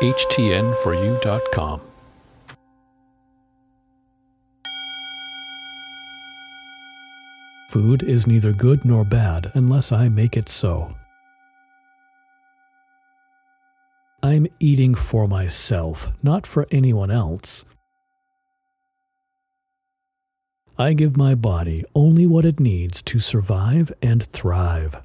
HTN4U.com. Food is neither good nor bad unless I make it so. I'm eating for myself, not for anyone else. I give my body only what it needs to survive and thrive.